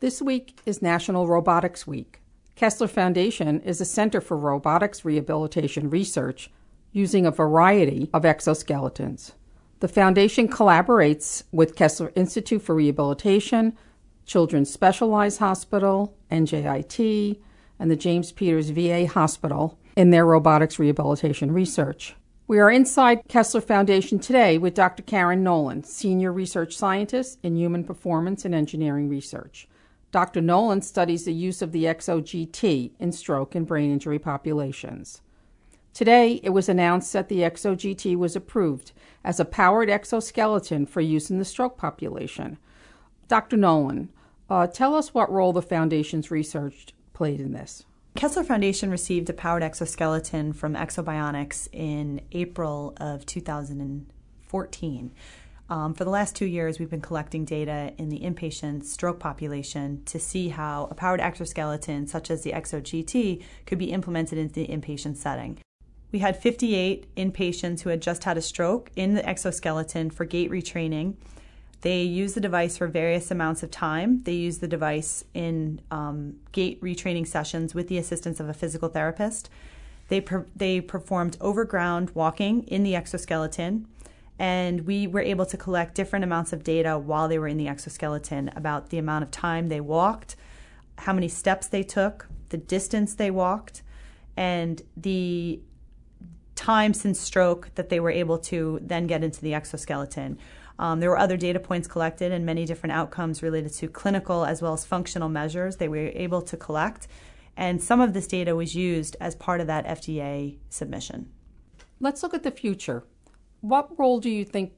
This week is National Robotics Week. Kessler Foundation is a center for robotics rehabilitation research using a variety of exoskeletons. The foundation collaborates with Kessler Institute for Rehabilitation, Children's Specialized Hospital, NJIT, and the James Peters VA Hospital in their robotics rehabilitation research. We are inside Kessler Foundation today with Dr. Karen Nolan, Senior Research Scientist in Human Performance and Engineering Research. Dr. Nolan studies the use of the EksoGT in stroke and brain injury populations. Today, it was announced that the EksoGT was approved as a powered exoskeleton for use in the stroke population. Dr. Nolan, uh, tell us what role the Foundation's research played in this. Kessler Foundation received a powered exoskeleton from Ekso Bionics in April of 2014. Um, for the last two years, we've been collecting data in the inpatient stroke population to see how a powered exoskeleton, such as the EksoGT, could be implemented into the inpatient setting. We had 58 inpatients who had just had a stroke in the exoskeleton for gait retraining. They used the device for various amounts of time. They used the device in um, gait retraining sessions with the assistance of a physical therapist. They, per- they performed overground walking in the exoskeleton and we were able to collect different amounts of data while they were in the exoskeleton about the amount of time they walked, how many steps they took, the distance they walked, and the time since stroke that they were able to then get into the exoskeleton. Um, there were other data points collected and many different outcomes related to clinical as well as functional measures they were able to collect. And some of this data was used as part of that FDA submission. Let's look at the future. What role do you think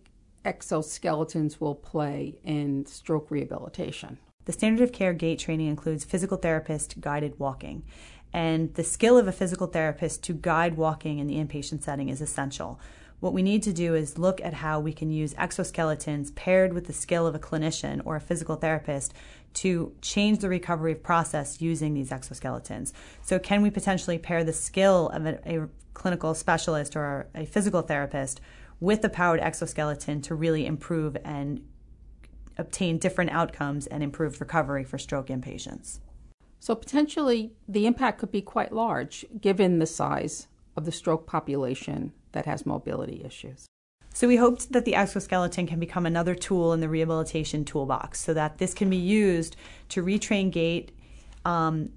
exoskeletons will play in stroke rehabilitation? The standard of care gait training includes physical therapist guided walking. And the skill of a physical therapist to guide walking in the inpatient setting is essential. What we need to do is look at how we can use exoskeletons paired with the skill of a clinician or a physical therapist to change the recovery process using these exoskeletons. So, can we potentially pair the skill of a, a clinical specialist or a physical therapist with the powered exoskeleton to really improve and obtain different outcomes and improve recovery for stroke inpatients. So, potentially, the impact could be quite large given the size of the stroke population that has mobility issues. So, we hoped that the exoskeleton can become another tool in the rehabilitation toolbox so that this can be used to retrain gait um,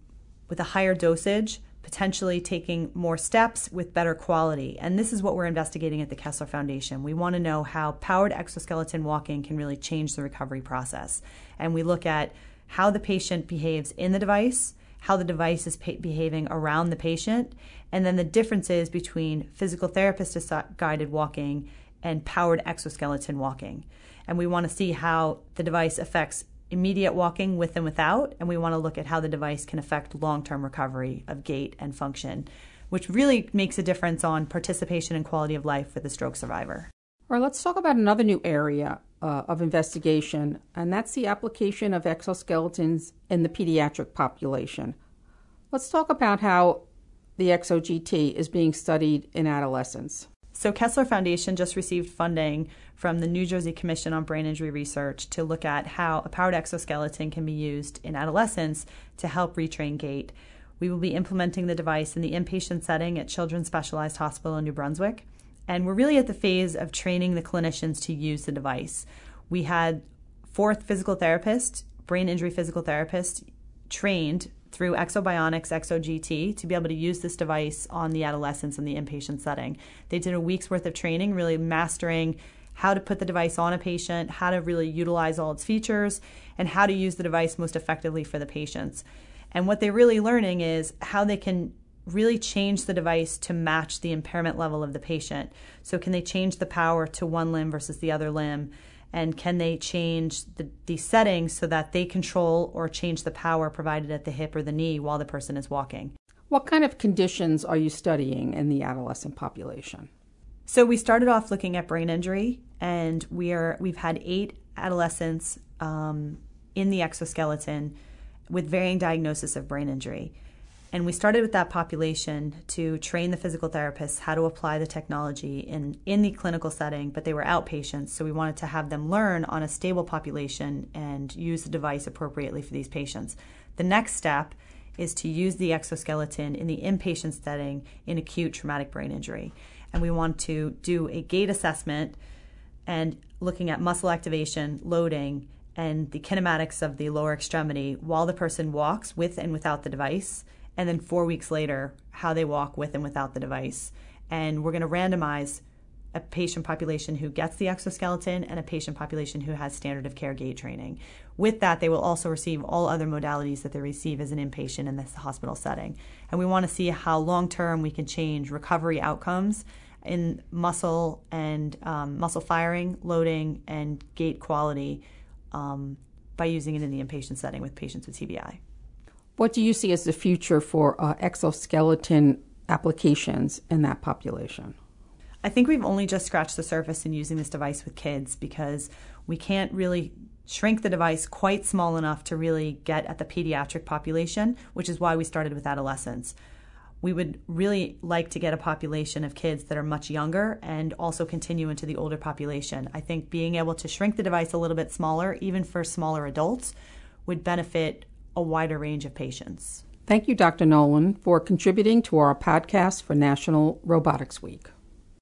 with a higher dosage potentially taking more steps with better quality. And this is what we're investigating at the Kessler Foundation. We want to know how powered exoskeleton walking can really change the recovery process. And we look at how the patient behaves in the device, how the device is pa- behaving around the patient, and then the differences between physical therapist guided walking and powered exoskeleton walking. And we want to see how the device affects immediate walking with and without, and we want to look at how the device can affect long term recovery of gait and function, which really makes a difference on participation and quality of life for the stroke survivor. All right, let's talk about another new area uh, of investigation, and that's the application of exoskeletons in the pediatric population. Let's talk about how the EksoGT is being studied in adolescents. So, Kessler Foundation just received funding from the New Jersey Commission on Brain Injury Research to look at how a powered exoskeleton can be used in adolescents to help retrain gait. We will be implementing the device in the inpatient setting at Children's Specialized Hospital in New Brunswick. And we're really at the phase of training the clinicians to use the device. We had fourth physical therapist, brain injury physical therapist, trained through Exobionics EksoGT to be able to use this device on the adolescents in the inpatient setting. They did a week's worth of training, really mastering how to put the device on a patient, how to really utilize all its features, and how to use the device most effectively for the patients. And what they're really learning is how they can really change the device to match the impairment level of the patient. So, can they change the power to one limb versus the other limb? And can they change the, the settings so that they control or change the power provided at the hip or the knee while the person is walking. What kind of conditions are you studying in the adolescent population? So we started off looking at brain injury, and we are we've had eight adolescents um, in the exoskeleton with varying diagnosis of brain injury. And we started with that population to train the physical therapists how to apply the technology in, in the clinical setting, but they were outpatients. So we wanted to have them learn on a stable population and use the device appropriately for these patients. The next step is to use the exoskeleton in the inpatient setting in acute traumatic brain injury. And we want to do a gait assessment and looking at muscle activation, loading, and the kinematics of the lower extremity while the person walks with and without the device and then four weeks later, how they walk with and without the device. And we're going to randomize a patient population who gets the exoskeleton and a patient population who has standard of care gait training. With that, they will also receive all other modalities that they receive as an inpatient in this hospital setting. And we want to see how long term we can change recovery outcomes in muscle and um, muscle firing, loading, and gait quality um, by using it in the inpatient setting with patients with TBI. What do you see as the future for uh, exoskeleton applications in that population? I think we've only just scratched the surface in using this device with kids because we can't really shrink the device quite small enough to really get at the pediatric population, which is why we started with adolescents. We would really like to get a population of kids that are much younger and also continue into the older population. I think being able to shrink the device a little bit smaller, even for smaller adults, would benefit a wider range of patients. Thank you, Dr. Nolan, for contributing to our podcast for National Robotics Week.